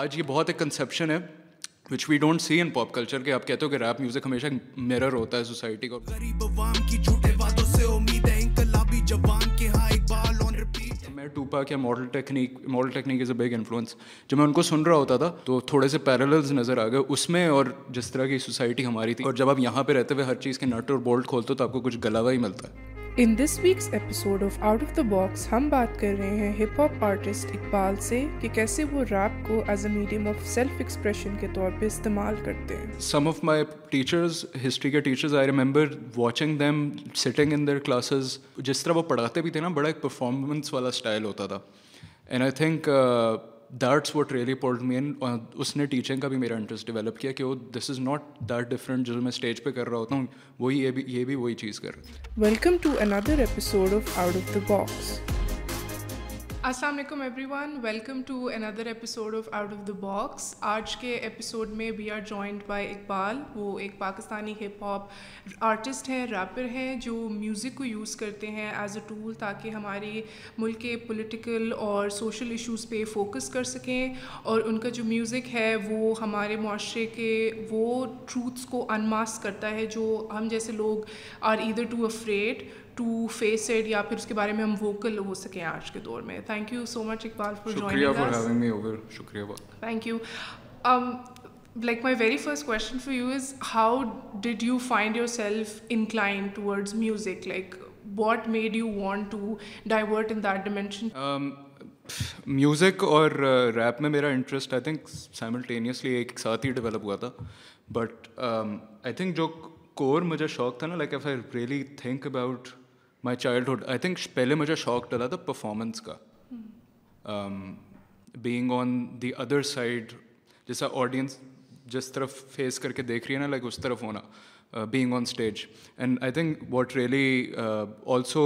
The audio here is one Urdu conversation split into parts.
آج یہ بہت ایک کنسیپشن ہے وچ we don't see in pop culture کے آپ کہتے ہو کہ ریپ میوزک ہمیشہ میرر ہوتا ہے سوسائٹی کے میں ٹوپا model technique model technique is a big influence جب میں ان کو سن رہا ہوتا تھا تو تھوڑے سے پیرلز نظر آ گئے اس میں اور جس طرح کی سوسائٹی ہماری تھی اور جب آپ یہاں پہ رہتے ہوئے ہر چیز کے نٹ اور بولٹ کھولتے ہو تو آپ کو کچھ گلاوا ہی ملتا ہے in this week's episode of out of the box ہم بات کر رہے ہیں ہپ ہاپ آرٹسٹ اقبال سے کہ کیسے وہ ریپ کو as a medium of self expression کے طور پہ استعمال کرتے ہیں some of my teachers history کے teachers I remember watching them sitting in their classes جس طرح وہ پڑھاتے بھی تھے نا بڑا ایک پرفارمنس والا اسٹائل ہوتا تھا and I think that's what really pulled me in اس نے ٹیچنگ کا بھی میرا انٹرسٹ ڈیولپ کیا کہ وہ this is not that different جو میں اسٹیج پہ کر رہا ہوتا ہوں وہی یہ بھی یہ بھی وہی چیز کر رہی ہوں welcome to another episode of out of the box السلام علیکم everyone welcome to another episode of out of the box آج کے ایپیسوڈ میں we are joined by Iqbal وہ ایک پاکستانی ہپ ہاپ آرٹسٹ ہیں ریپر ہیں جو میوزک کو یوز کرتے ہیں ایز اے ٹول تاکہ ہماری ملک کے پولیٹیکل اور سوشل ایشوز پہ فوکس کر سکیں اور ان کا جو میوزک ہے وہ ہمارے معاشرے کے وہ ٹروتھس کو انماسک کرتا ہے جو ہم جیسے لوگ are either too afraid to face it یا پھر اس کے بارے میں ہم ووکل ہو سکیں آج کے دور میں thank you so much Iqbal for joining thank you like my very first question for you is how did you find yourself inclined towards music like what made you want to divert in that dimension music اور ریپ uh, میں میرا انٹرسٹ آئی تھنک سائملٹینیسلی ایک ساتھ ہی ڈیولپ ہوا تھا بٹ آئی تھنک جو کور مجھے شوق تھا نا like if I really think about my childhood I think پہلے مجھے شوق ڈلا تھا پرفارمنس کا being on the other side جیسا آڈینس جس طرف فیس کر کے دیکھ رہی ہے نا لائک اس طرف ہونا being on stage and I think what really also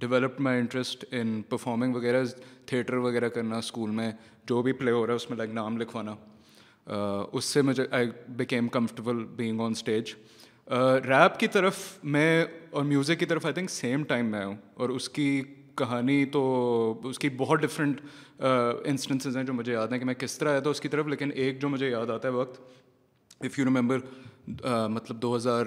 developed my interest in performing وغیرہ تھیٹر وغیرہ کرنا اسکول میں جو بھی پلے ہو رہا ہے اس میں لائک نام لکھوانا اس سے مجھے I became comfortable being on stage rap کی طرف میں اور میوزک کی طرف آئی تھنک سیم ٹائم میں آیا ہوں اور اس کی کہانی تو اس کی بہت ڈفرینٹ انسٹنسز ہیں جو مجھے یاد ہیں کہ میں کس طرح آیا تھا اس کی طرف لیکن ایک جو مجھے یاد آتا ہے وقت اف یو ریممبر مطلب دو ہزار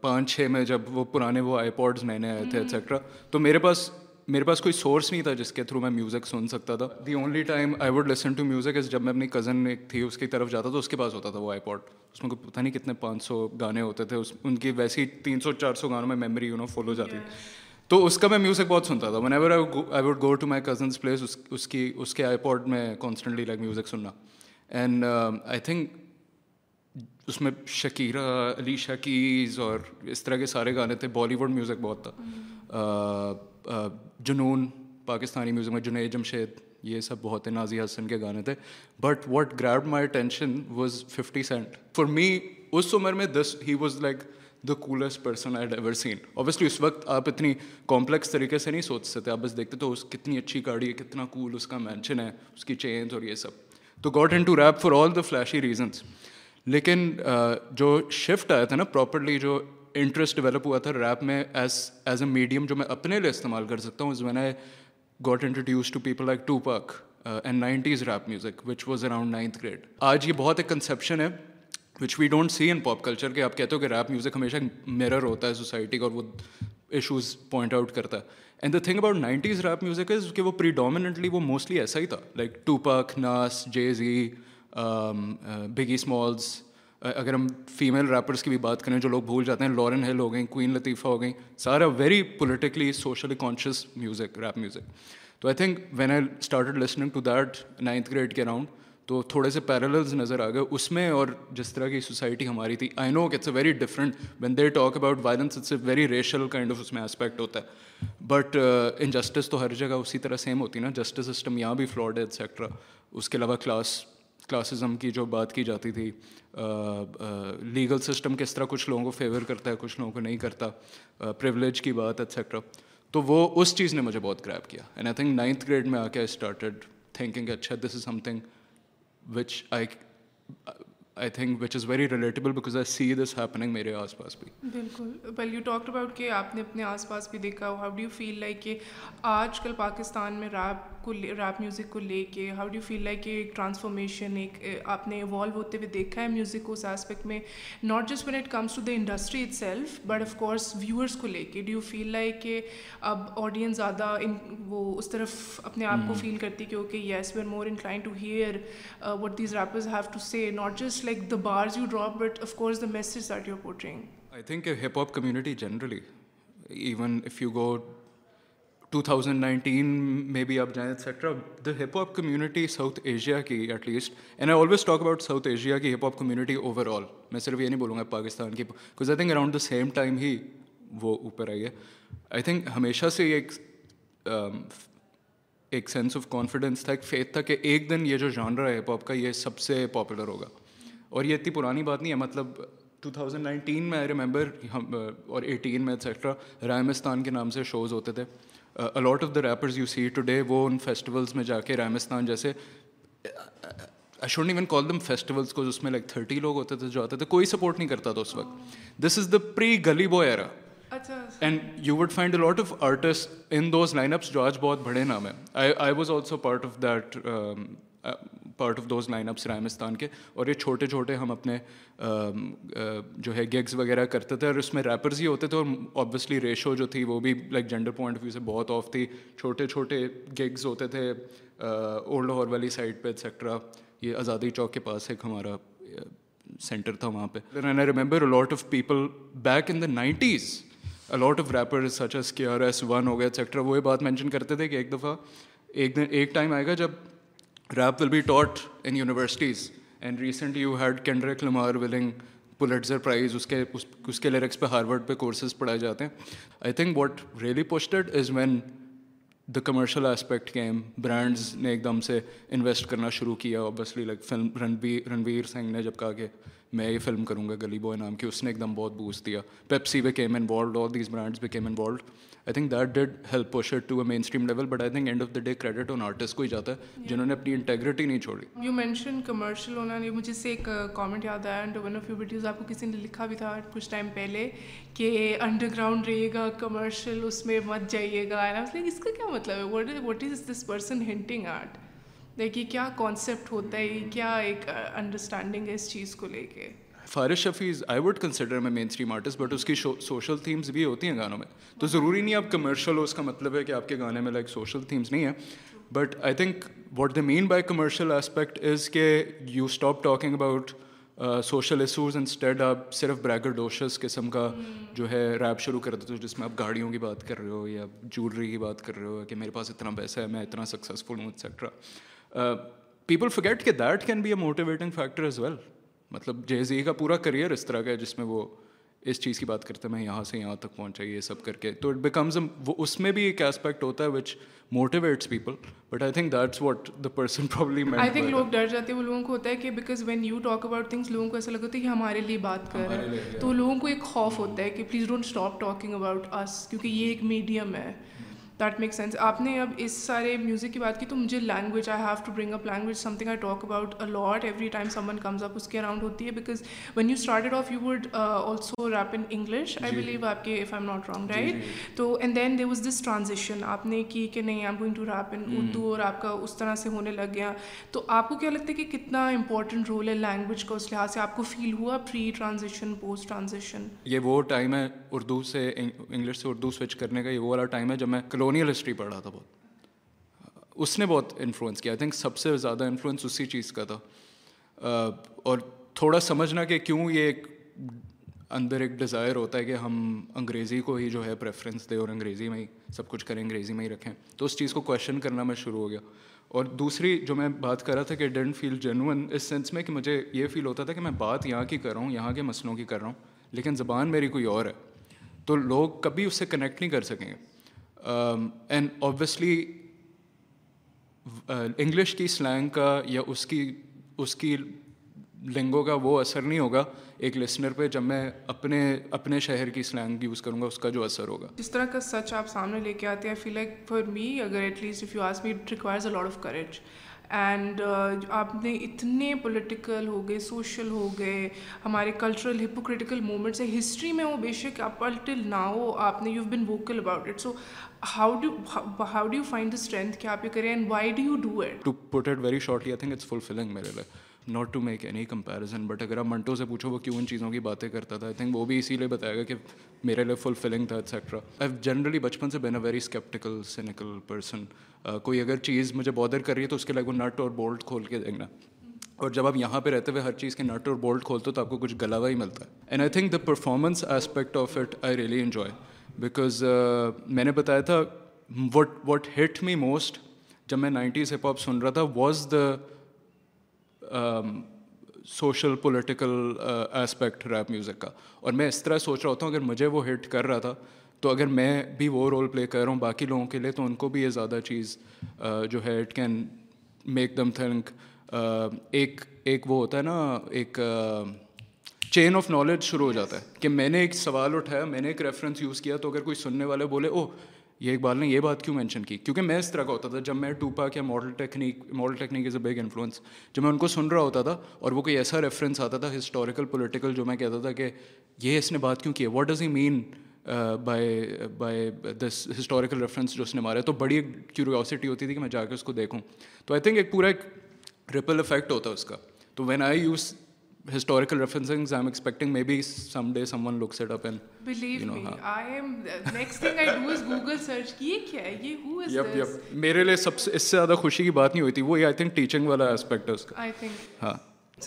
پانچ چھ میں جب وہ پرانے وہ آئی پوڈز نئے نئے آئے تھے ایٹسٹرا تو میرے پاس میرے پاس کوئی سورس نہیں تھا جس کے تھرو میں میوزک سن سکتا تھا the only time I would listen to music جب میں اپنی کزن ایک تھی اس کی طرف جاتا تو اس کے پاس ہوتا تھا وہ آئی پاڈ اس میں کوئی پتہ نہیں کتنے پانچ سو گانے ہوتے تھے اس ان کی ویسی تین سو چار سو گانوں میں میموری یو نو فل ہو جاتی تو اس کا میں میوزک بہت سنتا تھا whenever I would go to my cousins place اس کی اس کے آئی پاڈ میں کانسٹنٹلی لائک میوزک سننا اینڈ آئی تھنک اس میں شکیرہ علی شکیز اور اس طرح کے سارے گانے تھے بالی ووڈ میوزک بہت تھا mm-hmm. uh, جنون پاکستانی میوزک میں جنید جمشید یہ سب بہت ہیں نازی حسن کے گانے تھے but what grab my attention was fifty cent for me اس عمر میں this he was like the coolest person I ever seen obviously اس وقت آپ اتنی کمپلیکس طریقے سے نہیں سوچ سکتے آپ بس دیکھتے تو اس کتنی اچھی گاڑی ہے کتنا کول اس کا مینشن ہے اس کی چینج اور یہ سب تو got into rap for all the flashy reasons لیکن جو شفٹ آیا تھا نا پراپرلی جو انٹرسٹ ڈیولپ ہوا تھا ریپ میں ایز ایز اے میڈیم جو میں اپنے لیے استعمال کر سکتا ہوں is when I got introduced to people like Tupac and nineties rap music which was around ninth grade آج یہ بہت ایک کنسیپشن ہے وچ we don't see in pop culture کہ آپ کہتے ہو کہ ریپ میوزک ہمیشہ میرر ہوتا ہے سوسائٹی کا اور وہ ایشوز پوائنٹ آؤٹ کرتا ہے and the thing about nineties rap music is کہ وہ پری ڈومیننٹلی وہ موسٹلی ایسا ہی تھا لائک ٹو پک ناس جے زی بگی اسمالز اگر ہم فیمیل ریپرس کی بھی بات کریں جو لوگ بھول جاتے ہیں لارن ہل ہو گئیں کوئین لطیفہ ہو گئیں سارا very politically socially conscious music rap music تو I think when I started listening to that ninth grade کے اراؤنڈ تو تھوڑے سے پیرلز نظر آ گئے اس میں اور جس طرح کی سوسائٹی ہماری تھی I know it's a very different when they talk about violence it's a very racial kind of اس میں اسپیکٹ ہوتا ہے بٹ انجسٹس تو ہر جگہ اسی طرح سیم ہوتی نا جسٹس سسٹم یہاں بھی فلاڈ ہے ایٹسٹرا اس کے علاوہ کلاس کلاسزم کی جو بات کی جاتی تھی لیگل سسٹم کس طرح کچھ لوگوں کو فیور کرتا ہے کچھ لوگوں کو نہیں کرتا پریولیج کی بات ایٹسیٹرا تو وہ اس چیز نے مجھے بہت گریپ کیا and I think ninth grade میں آ کے آئی اسٹارٹیڈ تھنکنگ اچھا this is something which I I think which is very relatable because I see this happening میرے آس پاس بھی بالکل ویل یو ٹاک اباؤٹ کہ آپ نے اپنے آس پاس بھی دیکھا how do you feel like کہ آج کل پاکستان میں ریپ کو ریپ میوزک کو لے کے ہاؤ ڈو فیل لائک ایک ٹرانسفارمیشن ایک آپ نے ایوالو ہوتے ہوئے دیکھا ہے میوزک کو اس آسپیکٹ میں not just when it comes to the industry itself but of course viewers کو لے کے ڈو یو فیل لائک کہ اب آڈینس زیادہ وہ اس طرف اپنے آپ کو فیل کرتی کہ okay yes we are more inclined to hear what these rappers have to say not just like the bars you drop but of course the you you I think hip hop community generally even if go to thousand nineteen میں بھی آپ جائیں etcetera the hip hop community South Asia کی at least and I always talk about South Asia کی hip hop community overall میں صرف یہ نہیں بولوں گا پاکستان کی because I think around the same time ہی وہ اوپر آئی ہے آئی تھنک ہمیشہ سے ایک um, ایک سینس آف کانفیڈنس تھا ایک فیتھ تھا کہ ایک دن یہ جو جان رہا ہے ہپ ہاپ کا یہ سب سے پاپولر ہوگا اور یہ اتنی پرانی بات نہیں ہے مطلب ٹو تھاؤزینڈ نائنٹین میں آئی ریمبر ہم اور ایٹین میں ایٹسٹرا رائمستان کے نام سے شوز ہوتے تھے a lot of the rappers you see today وہ ان فیسٹیولس میں جا کے رامستان جیسے I should even call them festivals کو جس میں لائک تھرٹی لوگ ہوتے تھے جو آتے تھے کوئی سپورٹ نہیں کرتا تھا اس وقت دس از the pre Gully Boy era and you would find a lot of artist in those lineups جو آج بہت بڑے نام ہیں I was also part of that part of those lineups Rhymestan کے اور یہ چھوٹے چھوٹے ہم اپنے جو ہے گگز وغیرہ کرتے تھے اور اس میں ریپرز ہی ہوتے تھے اور آبویسلی ریشو جو تھی وہ بھی like gender point of view سے بہت آف تھی چھوٹے چھوٹے گگز ہوتے تھے اولڈ ہور والی سائڈ پہ ایٹسکٹرا یہ آزادی چوک کے پاس ایک ہمارا سینٹر تھا وہاں پہ then I remember a lot of people back in the nineties a lot of rapper such as K R S one ہو گیا اٹسیکٹرا وہ یہ بات مینشن کرتے تھے کہ ایک دفعہ ایک دن ایک ٹائم آئے گا جب rap will be taught in universities and recently you had Kendrick Lamar winning Pulitzer prize اس کے اس کے لیرکس پہ ہارورڈ پہ کورسز پڑھائے جاتے ہیں I think what really posted is when the commercial aspect came brands نے ایک دم سے انویسٹ کرنا شروع کیا obviously like film Ranbir Ranveer Singh نے جب کہا کہ میں یہ فلم کروں گا گلی بوائے نام کی اس نے ایک دم بہت بوجھ دیا پیپسی بے کیم انوالوڈ اور these brands became involved جنہوں نے مجھے آپ کو کسی نے لکھا بھی تھا کچھ ٹائم پہلے کہ انڈر گراؤنڈ رہے گا کمرشل اس میں مت جائیے گا اس کا کیا مطلب آرٹ دیکھیے کیا کانسیپٹ ہوتا ہے کیا ایک انڈرسٹینڈنگ ہے اس چیز کو لے کے فارش شفیز آئی ووڈ کنسیڈر میں مین اسٹریم آرٹسٹ بٹ اس کی سوشل تھیمز بھی ہوتی ہیں گانوں میں تو ضروری نہیں آپ اب کمرشل ہو اس کا مطلب ہے کہ آپ کے گانے میں لائک سوشل تھیمس نہیں ہے but I think what the main by commercial aspect is کہ you stop talking about social issues and instead آپ صرف بریک ڈوشز قسم کا جو ہے ریپ شروع کر دیتے ہو جس میں آپ گاڑیوں کی بات کر رہے ہو یا جولری کی بات کر رہے ہو کہ میرے پاس اتنا پیسہ ہے میں اتنا سکسیزفل ہوں ایٹسٹرا پیپل فگیٹ کہ that can be a motivating factor as well مطلب جیزی کا پورا کریئر اس طرح کا ہے جس میں وہ اس چیز کی بات کرتے میں یہاں سے یہاں تک پہنچا یہ سب کر کے تو اٹ بیکمز وہ اس میں بھی ایک ایسپیکٹ ہوتا ہے which motivates people but I think that's what the person I think لوگ ڈر جاتے ہیں وہ لوگوں کو ہوتا ہے کہ because when you talk about things لوگوں کو ایسا لگتا ہے کہ ہمارے لیے بات کر رہے ہیں تو لوگوں کو ایک خوف ہوتا ہے کہ please don't stop talking about کیونکہ یہ ایک میڈیم ہے دیٹ میک سینس آپ نے اب اس سارے میوزک کی بات کی تو مجھے language I have to bring up language something I talk about a lot every time someone comes up اس کے اراؤنڈ ہوتی ہے because when you started off you would also rap in English I believe آپ کے if I am not wrong right تو and then they was this transaction آپ نے کی کہ نہیں I am going to rap in Urdu اور آپ کا اس طرح سے ہونے لگ گیا تو آپ کو کیا لگتا ہے کہ کتنا امپورٹنٹ رول ہے لینگویج کا اس لحاظ سے آپ کو فیل ہوا پری ٹرانزیکشن پوسٹ ٹرانزیکشن یہ وہ ٹائم ہے اردو سے انگلش سے اردو سوئچ کرنے کا یہ وہ والا ٹائم ہے جب میں کلونیل ہسٹری پڑھ رہا تھا بہت اس نے بہت انفلوئنس کیا آئی تھنک سب سے زیادہ انفلوئنس اسی چیز کا تھا اور تھوڑا سمجھنا کہ کیوں یہ ایک اندر ایک ڈیزائر ہوتا ہے کہ ہم انگریزی کو ہی جو ہے پریفرینس دیں اور انگریزی میں ہی سب کچھ کریں انگریزی میں ہی رکھیں تو اس چیز کو کوشچن کرنا میں شروع ہو گیا اور دوسری جو میں بات کر رہا تھا کہ ڈنٹ فیل جینون اس سینس میں کہ مجھے یہ فیل ہوتا تھا کہ میں بات یہاں کی کر رہا ہوں یہاں کے مسئلوں کی کر رہا ہوں لیکن زبان میری کوئی اور ہے تو لوگ کبھی اس سے کنیکٹ نہیں کر سکیں گے اینڈ اوبیسلی انگلش کی سلینگ کا یا اس کی اس کی لنگو کا وہ اثر نہیں ہوگا ایک لسنر پہ جب میں اپنے اپنے شہر کی سلینگ یوز کروں گا اس کا جو اثر ہوگا جس طرح کا سچ آپ سامنے لے کے آتے ہیں فیل لائک فار می اگر at least requires a of courage and آپ نے اتنے پولیٹیکل ہو گئے سوشل ہو گئے ہمارے کلچرل ہپوکریٹیکل مومنٹس ہیں ہسٹری میں وہ بے شک آپ الٹل نہ ہو آپ نے you been vocal about it so how do how do you find the strength کہ آپ یہ کریں and why do you do it to protect very shortly I think it's fulfilling میرے لیے not to make any comparison but اگر آپ منٹو سے پوچھو وہ کیوں ان چیزوں کی باتیں کرتا تھا آئی تھنک وہ بھی اسی لیے بتائے گا کہ میرے لیے فل فلنگ تھا ایٹسٹرا آئی جنرلی بچپن سے been a very sceptical cynical person کوئی اگر چیز مجھے بادر کر رہی ہے تو اس کے لیے وہ نٹ اور بولٹ کھول کے دیکھنا اور جب آپ یہاں پہ رہتے ہوئے ہر چیز کے نٹ اور بولٹ کھولتے ہو تو آپ کو کچھ گلاوا ہی ملتا ہے and I think the performance aspect of it I really enjoy because میں نے بتایا تھا what what hit me most جب میں نائنٹیز ہپ ہاپ سن رہا تھا was the social political aspect rap music کا اور میں اس طرح سوچ رہا ہوتا ہوں اگر مجھے وہ ہٹ کر رہا تھا تو اگر میں بھی وہ رول پلے کر رہا ہوں باقی لوگوں کے لیے تو ان کو بھی یہ زیادہ چیز uh, جو ہے it can make them think ایک ایک وہ ہوتا ہے نا ایک چین آف نالج شروع ہو جاتا ہے کہ میں نے ایک سوال اٹھایا میں نے ایک ریفرنس یوز کیا تو اگر کوئی سننے والے بولے او یہ اقبال نے یہ بات کیوں مینشن کی کیونکہ میں اس طرح کا ہوتا تھا جب میں ٹوپا کیا model technique model technique is a big influence جب میں ان کو سن رہا ہوتا تھا اور وہ کوئی ایسا ریفرنس آتا تھا ہسٹوریکل پولیٹیکل جو میں کہتا تھا کہ یہ اس نے بات کیوں کی ہے what does he mean by by this historical reference جو اس نے مارا تو بڑی ایک کیوریاسٹی ہوتی تھی کہ میں جا کے اس کو دیکھوں تو آئی تھنک ایک پورا ایک ریپل افیکٹ ہوتا ہے اس کا تو وین آئی یوز ہسٹوریکل میرے لیے سب سے اس سے زیادہ خوشی کی بات نہیں ہوتی تھی وہ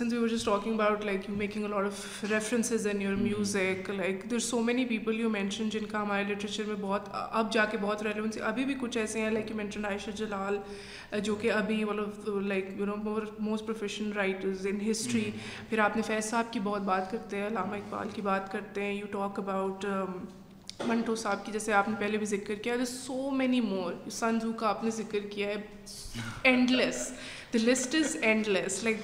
we were just talking about like you making lot of references in your music like there so many people you mention جن کا ہمارے لٹریچر میں بہت اب جا کے بہت ریلیونس ابھی بھی کچھ ایسے ہیں like you mention Ayesha Jalal جو کہ ابھی one of like you know more most professional writers in history پھر آپ نے فیض صاحب کی بہت بات کرتے ہیں علامہ اقبال کی بات کرتے ہیں یو ٹاک اباؤٹ منٹو صاحب کی جیسے آپ نے پہلے بھی ذکر کیا سو مینی مور سنزو کا آپ نے ذکر کیا ہے endless the list is endless like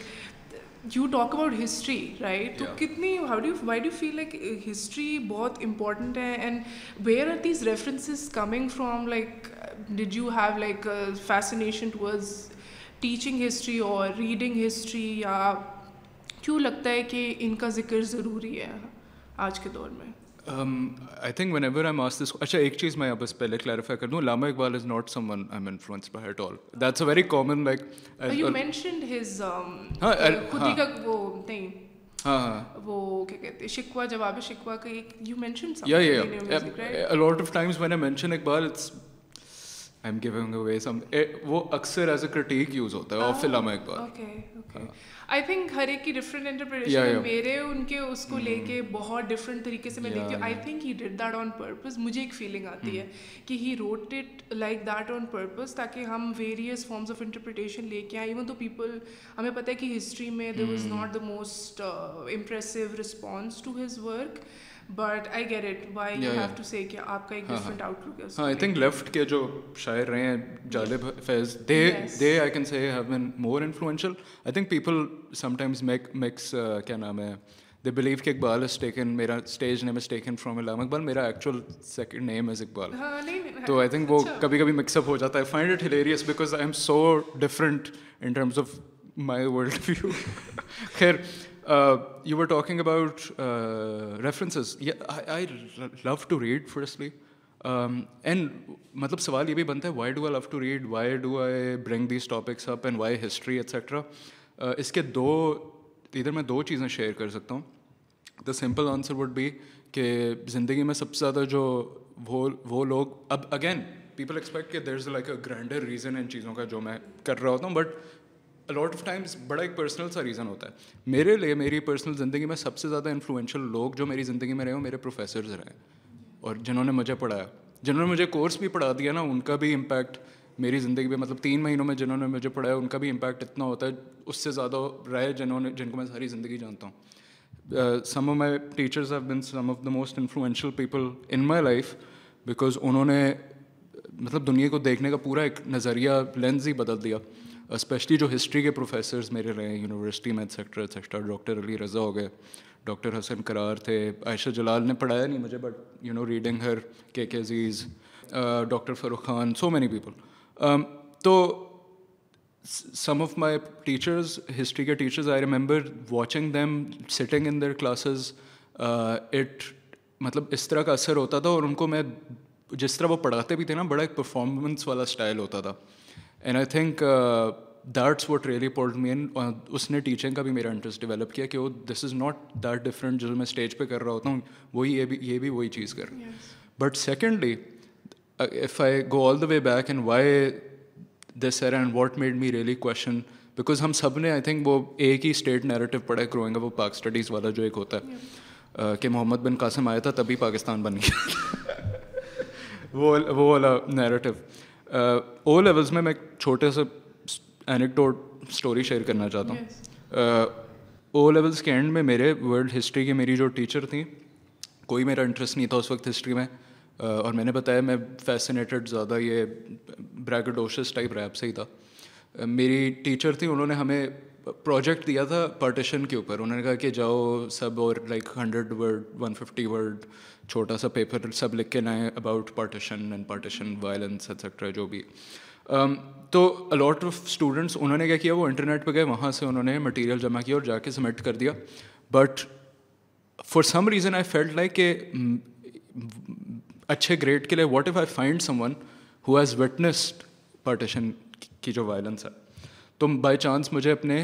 you talk about history right تو کتنی how do why do feel like history بہت امپورٹنٹ ہے and where are these references coming from like did you have like fascination towards teaching history اور ریڈنگ ہسٹری یا کیوں لگتا ہے کہ ان کا ذکر ضروری ہے آج کے دور میں ایک چیز میں بس پہلے کلیریفائی کر دوں اقبال از ناٹ سم ہاں وہ اکثر ایز اے کرٹیک یوز ہوتا ہے آئی تھنک ہر ایک کی ڈفرنٹ انٹرپریٹیشن میرے ان کے اس کو لے hmm. کے بہت ڈفرنٹ طریقے سے میں دیکھتی ہوں I think he that on purpose مجھے ایک فیلنگ آتی hmm. ہے کہ he wrote it like that on purpose تاکہ ہم ویریئس فارمس آف انٹرپریٹیشن لے کے آئیں ایون دو پیپل ہمیں پتہ ہے کہ ہسٹری میں there was not the most impressive response to his work but I get it why you have to say کہ آپ کا ایک ڈفرنٹ آؤٹ لک ہے ہاں آئی تھنک لیفٹ کے جو شاعر رہے ہیں Jalib Faiz they they I can say have been more influential I think people sometimes make makes کیا نام ہے دے بلیو کہ اقبال از ٹیکن میرا stage name is taken from Allama Iqbal میرا actual second name is Iqbal تو آئی تھنک وہ کبھی کبھی مکس اپ ہو جاتا ہے find it hilarious because I am so different in terms of my world view خیر you are talking about references I love to read firstly and مطلب سوال یہ بھی بنتا ہے why do I love to read why do I bring these topics up and why history etcetera اس کے دو ادھر میں دو چیزیں شیئر کر سکتا ہوں the simple answer would be کہ زندگی میں سب سے زیادہ جو وہ وہ لوگ اب اگین پیپل ایکسپیکٹ کہ there is like a grander reason ان چیزوں کا جو میں کر رہا ہوتا ہوں بٹ الاٹ آف ٹائمس بڑا ایک پرسنل سا ریزن ہوتا ہے میرے لیے میری پرسنل زندگی میں سب سے زیادہ انفلوئنشیل لوگ جو میری زندگی میں رہے ہوں میرے پروفیسرز رہے اور جنہوں نے مجھے پڑھایا جنہوں نے مجھے کورس بھی پڑھا دیا نا ان کا بھی امپیکٹ میری زندگی میں مطلب تین مہینوں میں جنہوں نے مجھے پڑھایا ان کا بھی امپیکٹ اتنا ہوتا ہے اس سے زیادہ رہے جنہوں نے جن کو میں ساری زندگی جانتا ہوں some of my teachers have been some of the most influential people in my life because انہوں نے مطلب دنیا کو دیکھنے کا پورا ایک نظریہ لینز ہی بدل دیا اسپیشلی جو ہسٹری کے پروفیسرز میرے رہے ہیں یونیورسٹی میں ڈاکٹر علی رضا ہو گئے ڈاکٹر حسن کرار تھے عائشہ جلال نے پڑھایا نہیں مجھے but you know reading Hare K K Aziz doctor Farooq Khan so many people تو some of my teachers history کے teachers I remember watching them sitting in their classes it مطلب اس طرح کا اثر ہوتا تھا اور ان کو میں جس طرح وہ پڑھاتے بھی تھے نا بڑا ایک پرفارمنس والا اسٹائل ہوتا تھا and I think that's what really pull main اس نے ٹیچنگ کا بھی میرا انٹرسٹ ڈیولپ کیا کہ وہ this is not that different جو میں اسٹیج پہ کر رہا ہوتا ہوں وہی یہ بھی یہ بھی وہی چیز کر رہی but secondly if I go all the way back and why this sir and what made me really question because ہم سب نے آئی تھنک وہ ایک ہی اسٹیٹ نیریٹو پڑھا کروئیں اپ وہ پاک اسٹڈیز والا جو ایک ہوتا ہے کہ محمد بن قاسم آیا تھا تبھی پاکستان بن گیا وہ والا نیریٹو او لیولس میں میں ایک چھوٹے سے اینکٹوڈ اسٹوری شیئر کرنا چاہتا ہوں او لیولس کے اینڈ میں میرے ورلڈ ہسٹری کی میری جو ٹیچر تھیں کوئی میرا انٹرسٹ نہیں تھا اس وقت ہسٹری میں اور میں نے بتایا میں فیسنیٹڈ زیادہ یہ بریکڈوشس ٹائپ ریپ سے ہی تھا میری ٹیچر تھیں انہوں نے ہمیں پروجیکٹ دیا تھا پارٹیشن کے اوپر انہوں نے کہا کہ جاؤ سب اور like hundred word one fifty word چھوٹا سا پیپر سب لکھ کے لائیں about partition and partition violence etcetera جو بھی um, تو الاٹ آف اسٹوڈنٹس انہوں نے کیا کیا وہ انٹرنیٹ پہ گئے وہاں سے انہوں نے مٹیریل جمع کیا اور جا کے سبمٹ کر دیا but for some reason I felt like کہ اچھے گریڈ کے لیے what if I find someone who has witnessed partition کی جو وائلنس ہے تو بائی چانس مجھے اپنے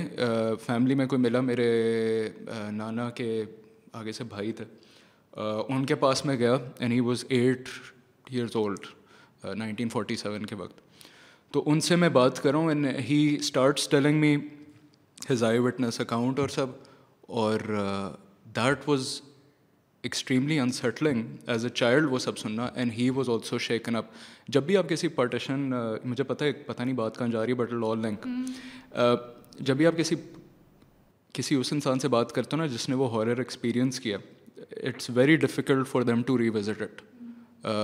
فیملی uh, میں کوئی ملا میرے uh, نانا کے آگے سے بھائی تھے ان کے پاس میں گیا and he was eight years old nineteen forty seven کے وقت تو ان سے میں بات کروں and he starts telling me his eyewitness account اور سب اور that was extremely unsettling as a child وہ سب سننا and he was also shaken up جب بھی آپ کسی پارٹیشن مجھے پتہ ہے پتہ نہیں بات کہاں جا رہی ہے بٹ لال لنک جب بھی آپ کسی کسی اس انسان سے بات کرتے ہو نا جس نے وہ ہارر ایکسپیرینس کیا it's very difficult for them to revisit it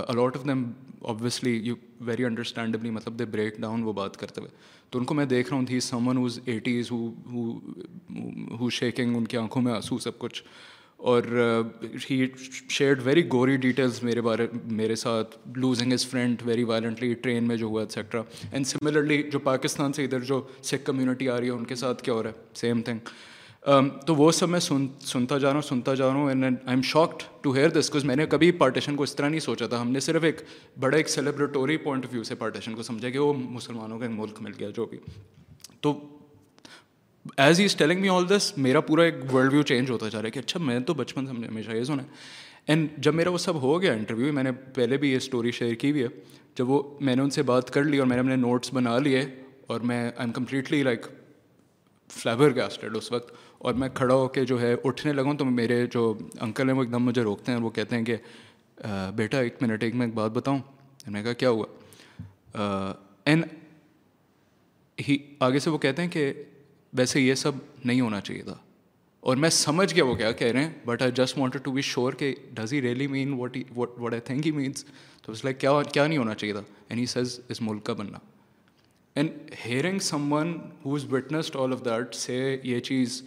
a lot of them obviously you very understandably مطلب دے بریک ڈاؤن وہ بات کرتے ہوئے تو ان کو میں دیکھ رہا ہوں تھی سمن ہوز ایٹیز شیکنگ ان کی آنکھوں میں آنسو سب کچھ اور he shared very gory details میرے بارے میرے ساتھ losing his friend very violently train میں جو ہوا ایٹسٹرا اینڈ سملرلی جو پاکستان سے ادھر جو سکھ کمیونٹی آ رہی ہے ان کے ساتھ کیا ہو رہا ہے سیم تھنگ Um, تو وہ سب میں سن سنتا جا رہا ہوں سنتا جا رہا ہوں and I am shocked to hear this because میں نے کبھی پارٹیشن کو اس طرح نہیں سوچا تھا ہم نے صرف ایک بڑا ایک سیلیبریٹوری پوائنٹ آف ویو سے پارٹیشن کو سمجھا کہ وہ مسلمانوں کا ملک مل گیا جو بھی تو as as telling me all this میرا پورا ایک ورلڈ ویو چینج ہوتا جا رہا ہے کہ اچھا میں تو بچپن سے ہمیشہ یہ سنا ہے اینڈ جب میرا وہ سب ہو گیا انٹرویو میں نے پہلے بھی یہ اسٹوری شیئر کی ہوئی ہے جب وہ میں نے ان سے بات کر لی اور میں نے اپنے نوٹس بنا لیے اور میں آئی ایم کمپلیٹلی لائک فلیور گیاسٹرڈ اس وقت اور میں کھڑا ہو کے جو ہے اٹھنے لگوں تو میرے جو انکل ہیں وہ ایک دم مجھے روکتے ہیں وہ کہتے ہیں کہ بیٹا ایک منٹ ایک میں ایک بات بتاؤں میں نے کہا کیا ہوا اینڈ ہی آگے سے وہ کہتے ہیں کہ ویسے یہ سب نہیں ہونا چاہیے تھا اور میں سمجھ گیا وہ کیا کہہ رہے ہیں but I just wanted to be sure کہ does he really mean what what I think he means تو اس لائک کیا کیا نہیں ہونا چاہیے اینڈ ہی سیز اس ملک کا بننا and hearing someone who has witnessed all of that سے یہ چیز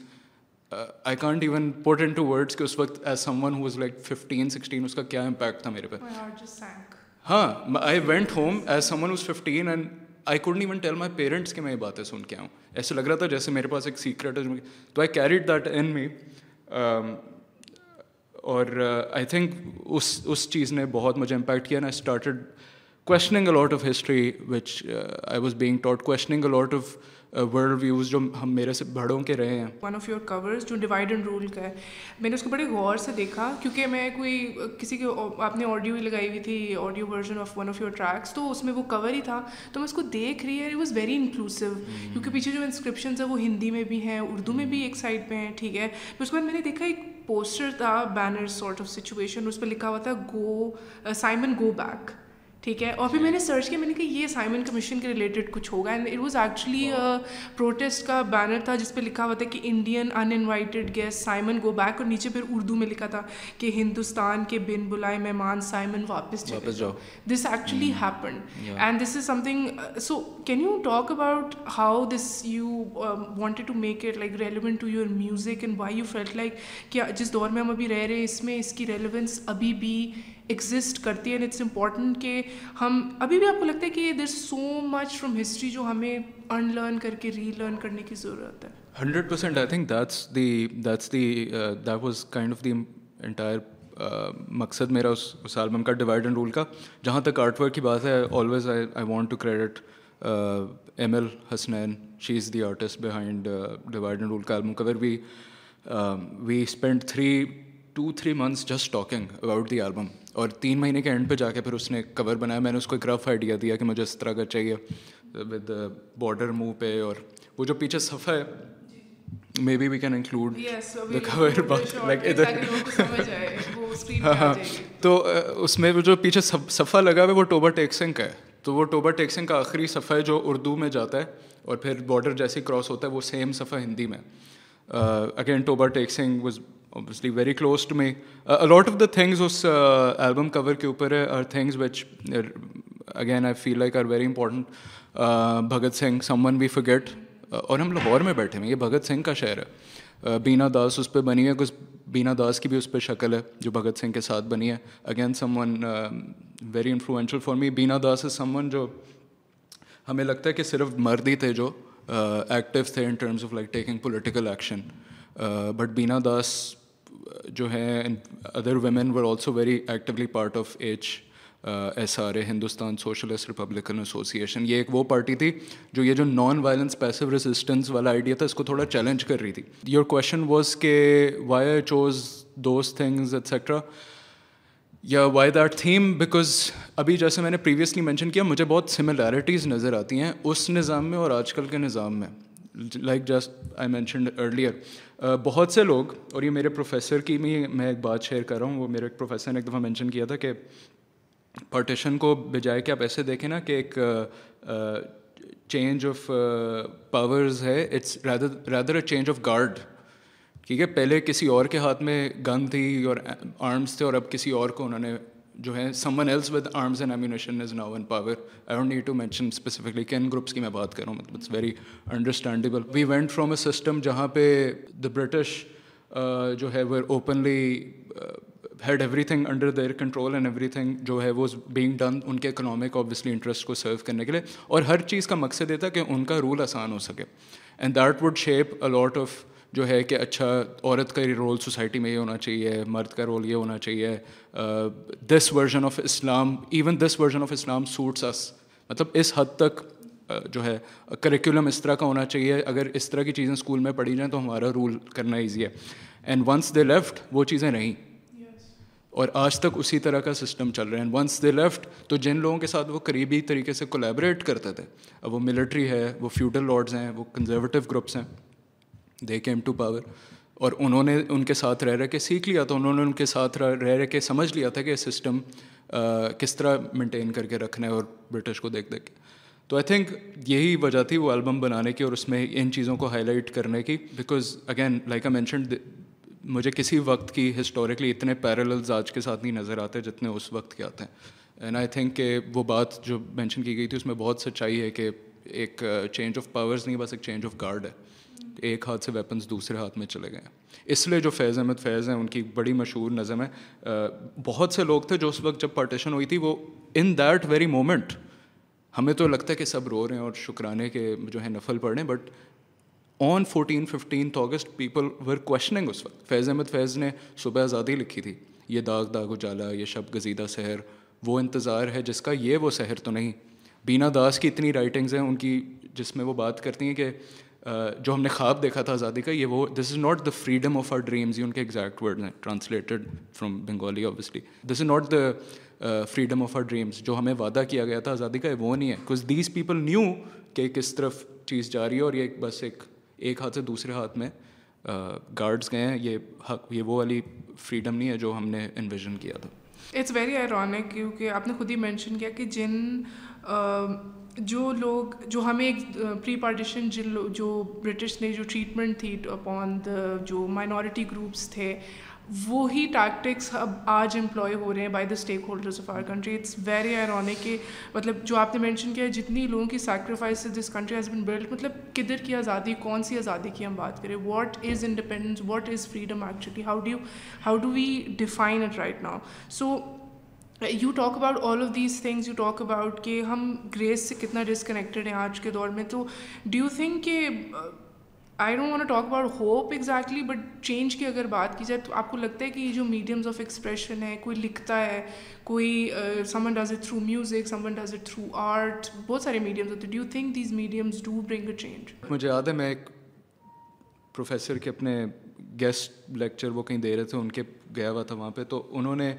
I can't even in to words کہ اس وقت as someone who's like fifteen sixteen اس کا کیا امپیکٹ تھا میرے پاس ہاں I went home as someone who's fifteen and I could even tell my parents کہ میں یہ باتیں سن کے آؤں ایسا لگ رہا تھا جیسے میرے پاس ایک سیکریٹ تو I carried that in me اور آئی تھنک اس اس چیز نے بہت مجھے امپیکٹ کیا and I questioning a lot of history which I was being taught questioning a lot of world views جو ہم میرے سے بڑوں کے رہے ہیں ون آف یور کورس جو ڈیوائڈ اینڈ رول کا ہے میں نے اس کو بڑے غور سے دیکھا کیونکہ میں کوئی کسی کے آپ نے آڈیو ہی لگائی ہوئی تھی audio version of one of your tracks تو اس میں وہ کور ہی تھا تو میں اس کو دیکھ رہی ہے واز ویری انکلوسو کیونکہ پیچھے جو انسکرپشنز ہیں وہ ہندی میں بھی ہیں اردو میں بھی ایک سائڈ پہ ہیں ٹھیک ہے پھر اس کے بعد میں نے دیکھا ایک پوسٹر تھا بینر سارٹ آف سچویشن اس پہ لکھا ہوا تھا گو سائمن گو بیک ٹھیک ہے اور پھر میں نے سرچ کیا میں نے کہا یہ سائمن کمیشن کے ریلیٹڈ کچھ ہوگا and it was actually protest کا بینر تھا جس پہ لکھا ہوا تھا کہ Indian uninvited guest Simon go back اور نیچے پھر اردو میں لکھا تھا کہ ہندوستان کے بن بلائے مہمان سائمن واپس جاؤ this actually happen and this is something so can you talk about how this you wanted to make it like relevant to your music and why you feel like کیا جس دور میں ہم ابھی رہ رہے ہیں اس میں اس کی ریلیونس ابھی بھی ایگزسٹ کرتی ہے اینڈ اٹس امپورٹنٹ کہ ہم ابھی بھی آپ کو لگتا ہے کہ دیر سو مچ فرام ہسٹری جو ہمیں ان لرن کر کے ری لرن کرنے کی ضرورت ہے hundred percent I think that's the that's the that was kind of the entire مقصد میرا اس اس البم کا ڈیوائڈ اینڈ رول کا جہاں تک آرٹ ورک کی بات ہے always I I want to credit M L Hasnain she is the artist behind divide and rule کا album cover we we spend three to three months just talking about the album اور تین مہینے کے اینڈ پہ جا کے پھر اس نے کور بنایا میں نے اس کو ایک رف آئیڈیا دیا کہ مجھے اس طرح کا چاہیے ود بارڈر موو پہ اور وہ جو پیچھے صفح ہے maybe we can include the cover like ہاں ہاں تو اس میں وہ جو پیچھے صفحہ لگا ہوا ہے وہ ٹوبا ٹیکسنگ کا ہے تو وہ ٹوبا ٹیکسنگ کا آخری صفحہ ہے جو اردو میں جاتا ہے اور پھر بارڈر جیسے کراس ہوتا ہے وہ سیم صفحہ ہندی میں again Toba Tek Singh was obviously very close to me a lot of the things us album cover کے اوپر ہے are things which again I feel like are very important Bhagat Singh someone we forget اور ہم لاہور میں بیٹھے میں یہ بھگت سنگھ کا شہر ہے بینا داس اس پہ بنی ہے کچھ بینا داس کی بھی اس پہ شکل ہے جو بھگت سنگھ کے ساتھ بنی ہے again someone very influential for me Bina Das is some one جو ہمیں لگتا ہے کہ صرف مرد ہی تھے جو ایکٹیو uh, تھے in terms of like taking political action but Bina Das جو ہیں other women were also very actively part of H S R A Hindustan Socialist Republican Association یہ ایک وہ پارٹی تھی جو یہ جو نان وائلنس پیسو ریزسٹنس والا آئیڈیا تھا اس کو تھوڑا چیلنج کر رہی تھی یور کوشچن واز کہ why I choose those things etcetera یا وائی دیٹ تھیم بیکاز ابھی جیسے میں نے پریویسلی مینشن کیا مجھے بہت سملیرٹیز نظر آتی ہیں اس نظام میں اور آج کل کے نظام میں like just I mention earlier بہت سے لوگ اور یہ میرے پروفیسر کی بھی میں ایک بات شیئر کر رہا ہوں وہ میرے ایک پروفیسر نے ایک دفعہ مینشن کیا تھا کہ پارٹیشن کو بجائے کہ آپ ایسے دیکھیں نا کہ ایک چینج آف پاورز ہے it's rather a change of guard ٹھیک ہے پہلے کسی اور کے ہاتھ میں گن تھی اور آرمس تھے اور اب کسی اور کو انہوں نے جو ہے else with arms and ammunition is now in power I don't need to mention specifically can groups کی میں بات کروں مطلب it's very understandable we went from a system جہاں پہ دا برٹش جو ہے were openly had everything under their control and everything جو ہے وہ از بینگ ڈن ان کے اکنامک آبویسلی انٹرسٹ کو سرو کرنے کے لیے اور ہر چیز کا مقصد یہ تھا کہ ان کا رول آسان ہو سکے and that would shape a lot of جو ہے کہ اچھا عورت کا رول سوسائٹی میں یہ ہونا چاہیے مرد کا رول یہ ہونا چاہیے this version of Islam even this version of Islam suits اس مطلب اس حد تک جو ہے کریکولم اس طرح کا ہونا چاہیے اگر اس طرح کی چیزیں اسکول میں پڑھی جائیں تو ہمارا رول کرنا ایزی ہے اینڈ ونس دے لیفٹ وہ چیزیں نہیں اور آج تک اسی طرح کا سسٹم چل رہا ہے ونس دے لیفٹ تو جن لوگوں کے ساتھ وہ قریبی طریقے سے کولیبریٹ کرتے تھے اب وہ ملٹری ہے وہ فیوڈل لارڈز ہیں وہ کنزرویٹو گروپس ہیں دے کیم ٹو پاور اور انہوں نے ان کے ساتھ رہ رہ کے سیکھ لیا تھا انہوں نے ان کے ساتھ رہ رہ کے سمجھ لیا تھا کہ سسٹم کس طرح مینٹین کر کے رکھنا ہے اور برٹش کو دیکھ دیکھ کے تو آئی تھنک یہی وجہ تھی وہ البم بنانے کی اور اس میں ان چیزوں کو ہائی لائٹ کرنے کی because again like I mentioned مجھے کسی وقت کی ہسٹوریکلی اتنے پیرلز آج کے ساتھ نہیں نظر آتے جتنے اس وقت کے آتے ہیں اینڈ آئی تھنک کہ وہ بات جو مینشن کی گئی تھی اس میں بہت سچائی ہے کہ ایک چینج آف پاورز نہیں بس ایک چینج آف گارڈ ہے ایک ہاتھ سے ویپنز دوسرے ہاتھ میں چلے گئے اس لیے جو فیض احمد فیض ہیں ان کی بڑی مشہور نظم ہے بہت سے لوگ تھے جو اس وقت جب پارٹیشن ہوئی تھی وہ ان دیٹ ویری مومنٹ ہمیں تو لگتا ہے کہ سب رو رہے ہیں اور شکرانے کے جو ہے نفل پڑھ رہے ہیں but on fourteen fifteenth August people were questioning اس وقت فیض احمد فیض نے صبح آزادی لکھی تھی یہ داغ داغ اجالا یہ شب گزیدہ سحر وہ انتظار ہے جس کا یہ وہ سحر تو نہیں بینا داس کی اتنی رائٹنگز ہیں ان کی جس میں وہ بات کرتی ہیں کہ جو ہم نے خواب دیکھا تھا آزادی کا یہ وہ this is not the freedom of our dreams یہ ان کے ایگزیکٹ ورڈ ہیں translated from Bengali obviously this is not the freedom of our dreams جو ہمیں وعدہ کیا گیا تھا آزادی کا وہ نہیں ہے کوز دیز پیپل نیو کہ کس طرف چیز جا رہی ہے اور یہ بس ایک ایک ہاتھ سے دوسرے ہاتھ میں گارڈس گئے ہیں یہ حق یہ وہ والی فریڈم نہیں ہے جو ہم نے انویژن کیا تھا اٹس ویری آئرونک کیونکہ آپ نے خود ہی مینشن کیا کہ جن جو لوگ جو ہمیں ایک پری پارٹیشن جن لوگ جو برٹش نے جو ٹریٹمنٹ تھی اپون دا جو مائنورٹی گروپس تھے وہی ٹیکٹکس اب آج امپلائی ہو رہے ہیں by the stakeholders of our country it's very ironic کہ مطلب جو آپ نے مینشن کیا ہے جتنی لوگوں کی sacrifice this country has been built مطلب کدھر کی آزادی کون سی آزادی کی ہم بات کریں what is independence what is freedom actually how do how do we define it right now so you talk about all of these things you talk about کہ ہم گریس سے کتنا ڈسکنیکٹڈ ہیں آج کے دور میں تو ڈو یو تھنک کہ I don't want talk about hope exactly but change کی اگر بات کی جائے تو آپ کو لگتا ہے کہ یہ جو میڈیمز آف ایکسپریشن ہے کوئی لکھتا ہے کوئی someone does it through music someone does it through art بہت سارے میڈیمز ہوتے ہیں do you think these mediums do bring a change مجھے یاد ہے میں ایک پروفیسر کے اپنے گیسٹ لیکچر وہ کہیں دے رہے تھے ان کے گیا ہوا تھا وہاں پہ تو انہوں نے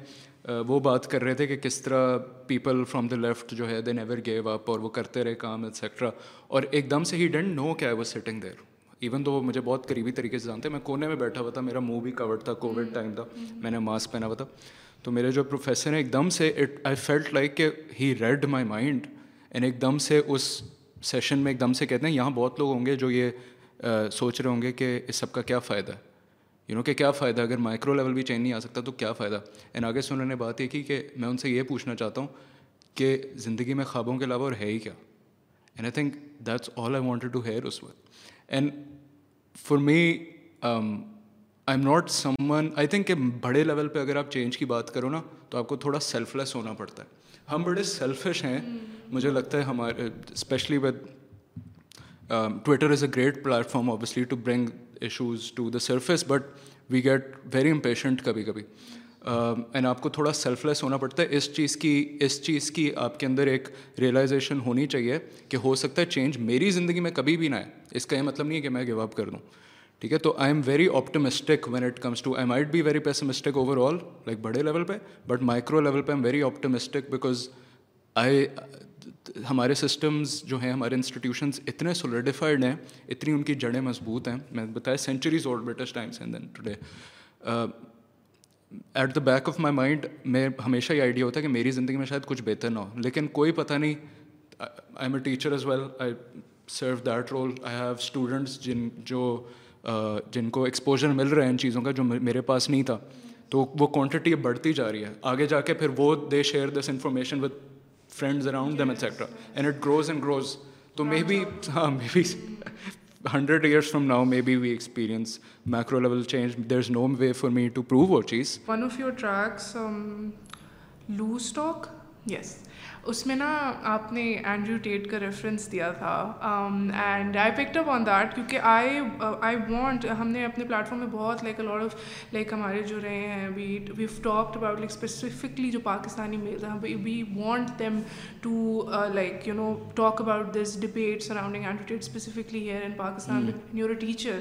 وہ بات کر رہے تھے کہ کس طرح پیپل فرام دا لیفٹ جو ہے دے نیور گیو اپ اور وہ کرتے رہے کام ایٹسٹرا اور ایک دم سے ہی ڈنٹ نو کیا ہے وہ سٹنگ دیر ایون تو وہ مجھے بہت قریبی طریقے سے جانتے ہیں میں کونے میں بیٹھا ہوا تھا میرا منہ بھی کورڈ تھا کووڈ ٹائم تھا میں نے ماسک پہنا ہوا تھا تو میرے جو پروفیسر ہیں ایک دم سے اٹ آئی فیلٹ لائک کہ he read my mind and ایک دم سے اس سیشن میں ایک دم سے کہتے ہیں یہاں بہت لوگ ہوں گے جو یہ سوچ رہے ہوں گے کہ اس سب کا کیا فائدہ ہے یو نو کہ کیا فائدہ اگر مائکرو لیول بھی چینج نہیں آ سکتا تو کیا فائدہ اینڈ آگے سے انہوں نے بات یہ کی کہ میں ان سے یہ پوچھنا چاہتا ہوں کہ زندگی میں خوابوں کے علاوہ اور ہے ہی کیا and I think that's all I wanted to hear اس وقت and for me I am not someone I think کہ بڑے لیول پہ اگر آپ چینج کی بات کرو نا تو آپ کو تھوڑا سیلف لیس ہونا پڑتا ہے ہم بڑے سیلفش ہیں مجھے لگتا ہے ہمارے especially with Twitter is a great platform obviously to bring issues to the surface but we get very impatient کبھی کبھی اینڈ آپ کو تھوڑا سیلف لیس ہونا پڑتا ہے اس چیز کی اس چیز کی آپ کے اندر ایک ریئلائزیشن ہونی چاہیے کہ ہو سکتا ہے چینج میری زندگی میں کبھی بھی نہ آئے اس کا یہ مطلب نہیں ہے کہ میں گیو اپ کر دوں ٹھیک ہے تو I am very optimistic when it comes to I might be very pessimistic overall like بڑے لیول پہ بٹ مائکرو لیول پہ am very optimistic because I ہمارے سسٹمز جو ہیں ہمارے انسٹیٹیوشنز اتنے سولیڈیفائڈ ہیں اتنی ان کی جڑیں مضبوط ہیں میں نے بتایا سینچریز اور British times and then today at the back of my mind میں ہمیشہ یہ آئیڈیا ہوتا ہے کہ میری زندگی میں شاید کچھ بہتر نہ ہو لیکن کوئی پتہ نہیں I am a teacher as well I serve that role I have students جن جو uh, جن کو ایکسپوجر مل رہا ہے ان چیزوں کا جو میرے پاس نہیں تھا تو وہ کوانٹٹی بڑھتی جا رہی ہے آگے جا کے پھر وہ they share this information with friends around them, etc. And it grows and grows. So maybe 100 uh, years from now, maybe we experience macro level change. There's no way for me to prove Ochis. One of your tracks, um, Loose Talk? Yes. اس میں نا آپ نے اینڈریو ٹیٹ کا ریفرنس دیا تھا and I picked up on that کیونکہ آئی آئی وانٹ ہم نے اپنے پلیٹفارم میں بہت لائک اے آف لائک ہمارے جو رہے ہیں we we talk about like specifically جو پاکستانی میلز ہیں we want them to like you know talk about this debate surrounding Andrew Tate specifically here in Pakistan your a teacher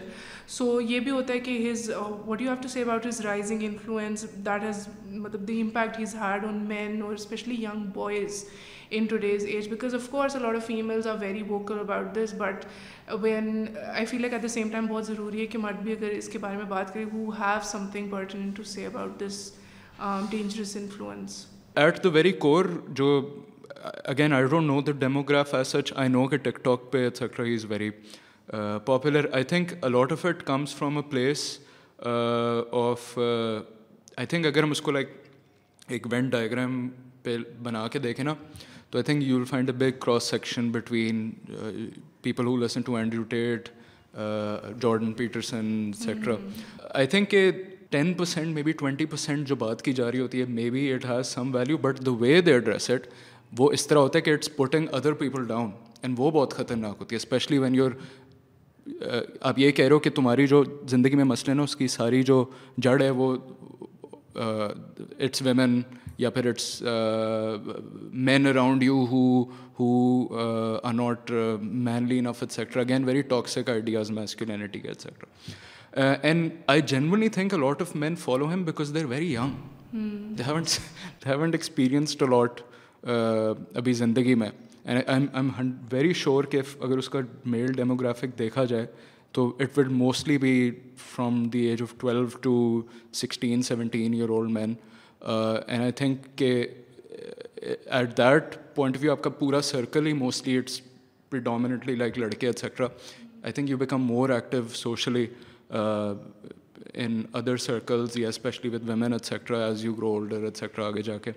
so یہ بھی ہوتا ہے کہ his what you have to see about his rising influence that has مطلب the impact has hard on men اور especially young boys in today's age because at the same time بہت ضروری ہے کہ مرد بھی اگر اس کے بارے میں بات کور جو again I know the demograph as such I TikTok پہ a lot of it comes from a place اگر ہم اس کو لائک ایک وینٹ ڈائگرام پہ بنا کے دیکھیں نا تو I think you will find a big cross section between people who listen to Tate Jordan Peterson etcetera I think کہ ten percent maybe twenty percent جو بات کی جا رہی ہوتی ہے maybe it has some value but the way they address it وہ اس طرح ہوتا ہے کہ it's putting other people down and وہ بہت خطرناک ہوتی ہے اسپیشلی وین یور آپ یہ کہہ رہے ہو کہ تمہاری جو زندگی میں مسئلے نا اس کی ساری جو جڑ ہے وہ اٹس ویمن یا پھر it's men around you who who mainly in of enough sector again very toxic ideas etcetera and I generally think lot of men follow him because they are very experienced lot ابھی زندگی میں ویری شیور کہ اگر اس کا میل ڈیموگرافک دیکھا جائے تو it would mostly be from the age of twelve to sixteen seventeen year old men and I think کہ at that point of view آپ کا پورا سرکل ہی موسٹلی اٹس پریڈامنٹلی لائک لڑکے etcetera I think you become more active socially in other circles یا especially with women etcetera as you grow older etcetera آگے جا کے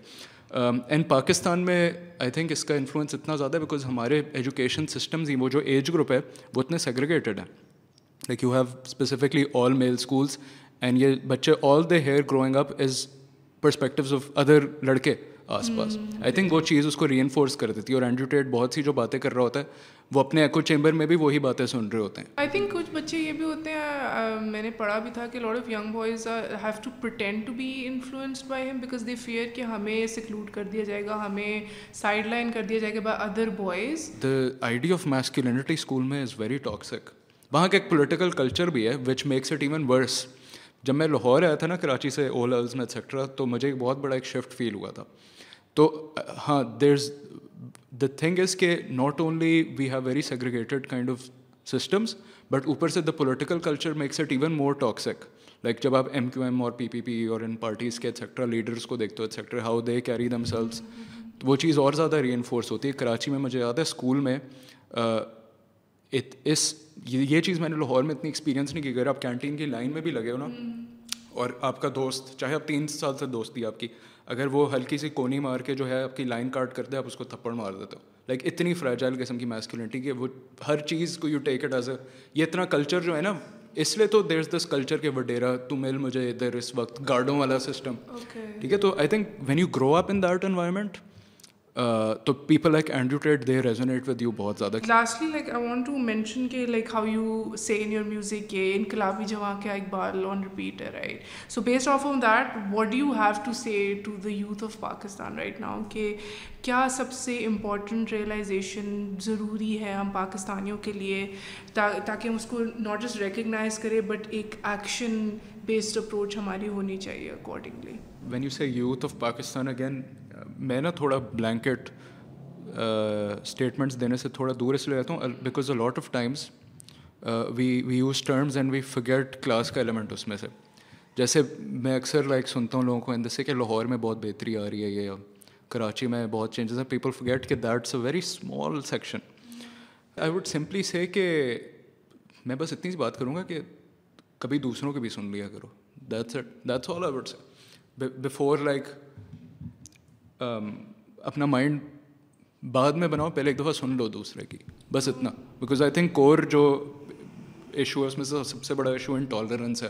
اینڈ پاکستان میں آئی تھنک اس کا انفلوئنس اتنا زیادہ ہے بیکاز ہمارے ایجوکیشن سسٹمز ہی وہ جو ایج گروپ ہے وہ اتنے سیگریگیٹیڈ ہیں like you have specifically all male schools and یہ بچے all the here growing up is perspectives of other لڑکے آس پاس آئی تھنک وہ چیز اس کو ری انفورس کر دیتی ہے اور اینڈیو ٹیٹ بہت سی جو باتیں کر رہا ہوتا ہے وہ اپنے ایکو چیمبر میں بھی وہی باتیں سن رہے ہوتے ہیں آئی تھنک کچھ بچے یہ بھی ہوتے ہیں میں نے پڑھا بھی تھا کہ lot of young boys have to pretend to be influenced by him because they fear کہ ہمیں سکلوڈ کر دیا جائے گا ہمیں سائڈ لائن کر دیا جائے گا by other boys the idea of masculinity school میں از ویری ٹاکسک وہاں کا ایک پولیٹیکل کلچر بھی ہے which makes it even worse جب میں لاہور آیا تھا نا کراچی سے او لیولس میں ایٹسٹرا تو مجھے ایک بہت بڑا ایک شفٹ فیل ہوا تھا تو ہاں دیر از دا تھنگ از کہ not only we have very segregated kind of systems but اوپر سے the political culture makes it even more toxic like جب آپ ایم کیو ایم اور پی پی پی اور ان پارٹیز کے ایٹسٹرا لیڈرس کو دیکھتے ہو etcetera how they carry themselves وہ چیز اور زیادہ ری انفورس ہوتی ہے کراچی میں مجھے یاد ہے اسکول میں اس یہ چیز میں نے لاہور میں اتنی ایکسپیرینس نہیں کی اگر آپ کینٹین کی لائن میں بھی لگے ہو نا اور آپ کا دوست چاہے آپ تین سال سے دوست تھی آپ کی اگر وہ ہلکی سی کونی مار کے جو ہے آپ کی لائن کاٹ کر آپ اس کو تھپڑ مار دیتے ہو لائک اتنی فریجائل قسم کی میسکولنٹی کہ وہ ہر چیز کو you take it as a یہ اتنا کلچر جو ہے نا اس لیے تو دیر از دس کلچر کے وڈیرا تو مل مجھے ادھر اس وقت گارڈوں والا سسٹم ٹھیک ہے تو I think when you grow up in that environment Uh, تو people like Andrew Tate they resonate with you بہت زیادہ lastly like I want to mention کہ like how you see in your music یہ انقلابی جہاں کیا اقبال آن رپیٹ ہے right so based off on that what do you have to say to the youth of Pakistan right now کہ کیا سب سے امپورٹنٹ ریئلائزیشن ضروری ہے ہم پاکستانیوں کے لیے تاکہ ہم اس کو ناٹ جسٹ ریکگنائز کرے بٹ ایک ایکشن بیسڈ اپروچ ہماری ہونی چاہیے accordingly when you see youth of Pakistan again میں نا تھوڑا بلینکٹ اسٹیٹمنٹس دینے سے تھوڑا دور اس لیے رہتا ہوں because a lot of times we we use terms and we forget class کا ایلیمنٹ اس میں سے جیسے میں اکثر لائک سنتا ہوں لوگوں کو اندر سے کہ لاہور میں بہت بہتری آ رہی ہے یہ کراچی میں بہت چینجز ہیں پیپل فگیٹ کہ that's a very small section I would simply say کہ میں بس اتنی سی بات کروں گا کہ کبھی دوسروں کے بھی سن لیا کرو that's that's all I would say before like اپنا مائنڈ بعد میں بناؤ پہلے ایک دفعہ سن لو دوسرے کی بس اتنا بیکاز آئی تھنک کور جو ایشو ہے اس میں سے سب سے بڑا ایشو ان ٹالرنس ہے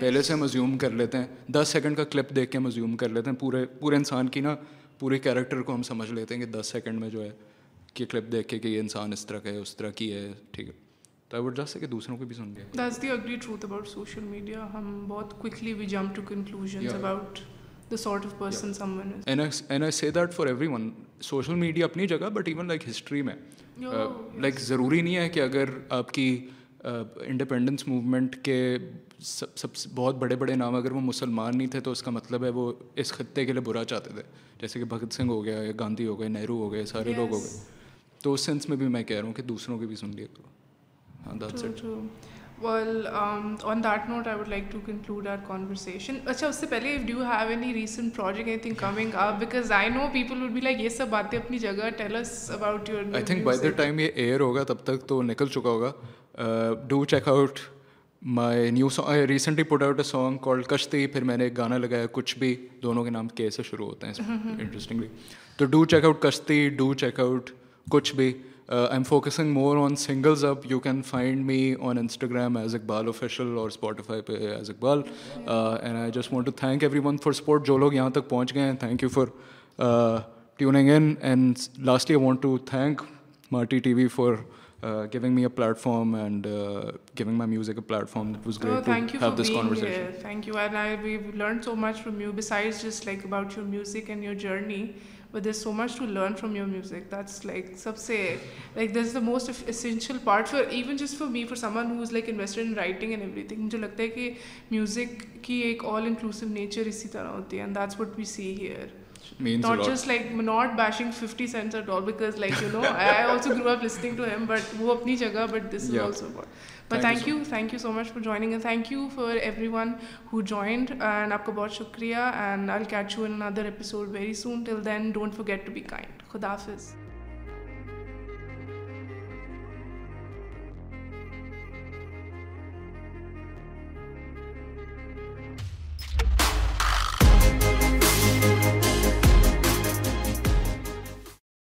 پہلے سے ہم ازیوم کر لیتے ہیں دس سیکنڈ کا کلپ دیکھ کے ہم ازیوم کر لیتے ہیں پورے پورے انسان کی نا پورے کیریکٹر کو ہم سمجھ لیتے ہیں کہ دس سیکنڈ میں جو ہے کہ کلپ دیکھ کے کہ یہ انسان اس طرح کا ہے اس طرح کی ہے ٹھیک ہے تو سکے دوسروں کو بھی about everyone social media اپنی جگہ بٹ ایون لائک ہسٹری میں لائک ضروری نہیں ہے کہ اگر آپ کی انڈیپینڈنس موومنٹ کے سب سب بہت بڑے بڑے نام اگر وہ مسلمان نہیں تھے تو اس کا مطلب ہے وہ اس خطے کے لیے برا چاہتے تھے جیسے کہ بھگت سنگھ ہو گیا یا گاندھی ہو گئے نہرو ہو گئے سارے لوگ ہو گئے تو اس سینس میں بھی میں کہہ رہا ہوں کہ دوسروں کی بھی سن لیا کرو ہاں well on that note I would like to conclude our conversation اچھا اس سے پہلے do have any recent project I think coming up because I know people would be like یہ سب باتیں اپنی جگہ tells about your I think by the time یہ ایئر ہوگا تب تک تو نکل چکا ہوگا do check out my new song I recently put out a song call Kashti پھر میں نے ایک گانا لگایا کچھ بھی دونوں کے نام کیسے شروع ہوتے ہیں انٹرسٹنگلی تو do check out Kashti do check out کچھ بھی I am focusing more on singles up you can find me on Instagram as Iqbal اور لوگ یہاں تک پہنچ گئے ہیں thank you for in and lastly I want to thank Marty T V for giving me a platform and giving my music but there so much to learn from your music that's like سب سے like this is the most essential part for even just for me for someone who's like invested in writing and everything مجھے لگتا ہے کہ میوزک کی ایک آل انکلوسو نیچر اسی طرح ہوتی ہے and that's what we see here not just like not bashing fifty cents like you know so grow آپ لسنگ بٹ وہ اپنی جگہ but this was also but so much فارننگ a thank you for everyone who joined and آپ کا بہت شکریہ اینڈ آئی اندر اپڈیرین ڈونٹ ٹو بی کائنڈ خدا حافظ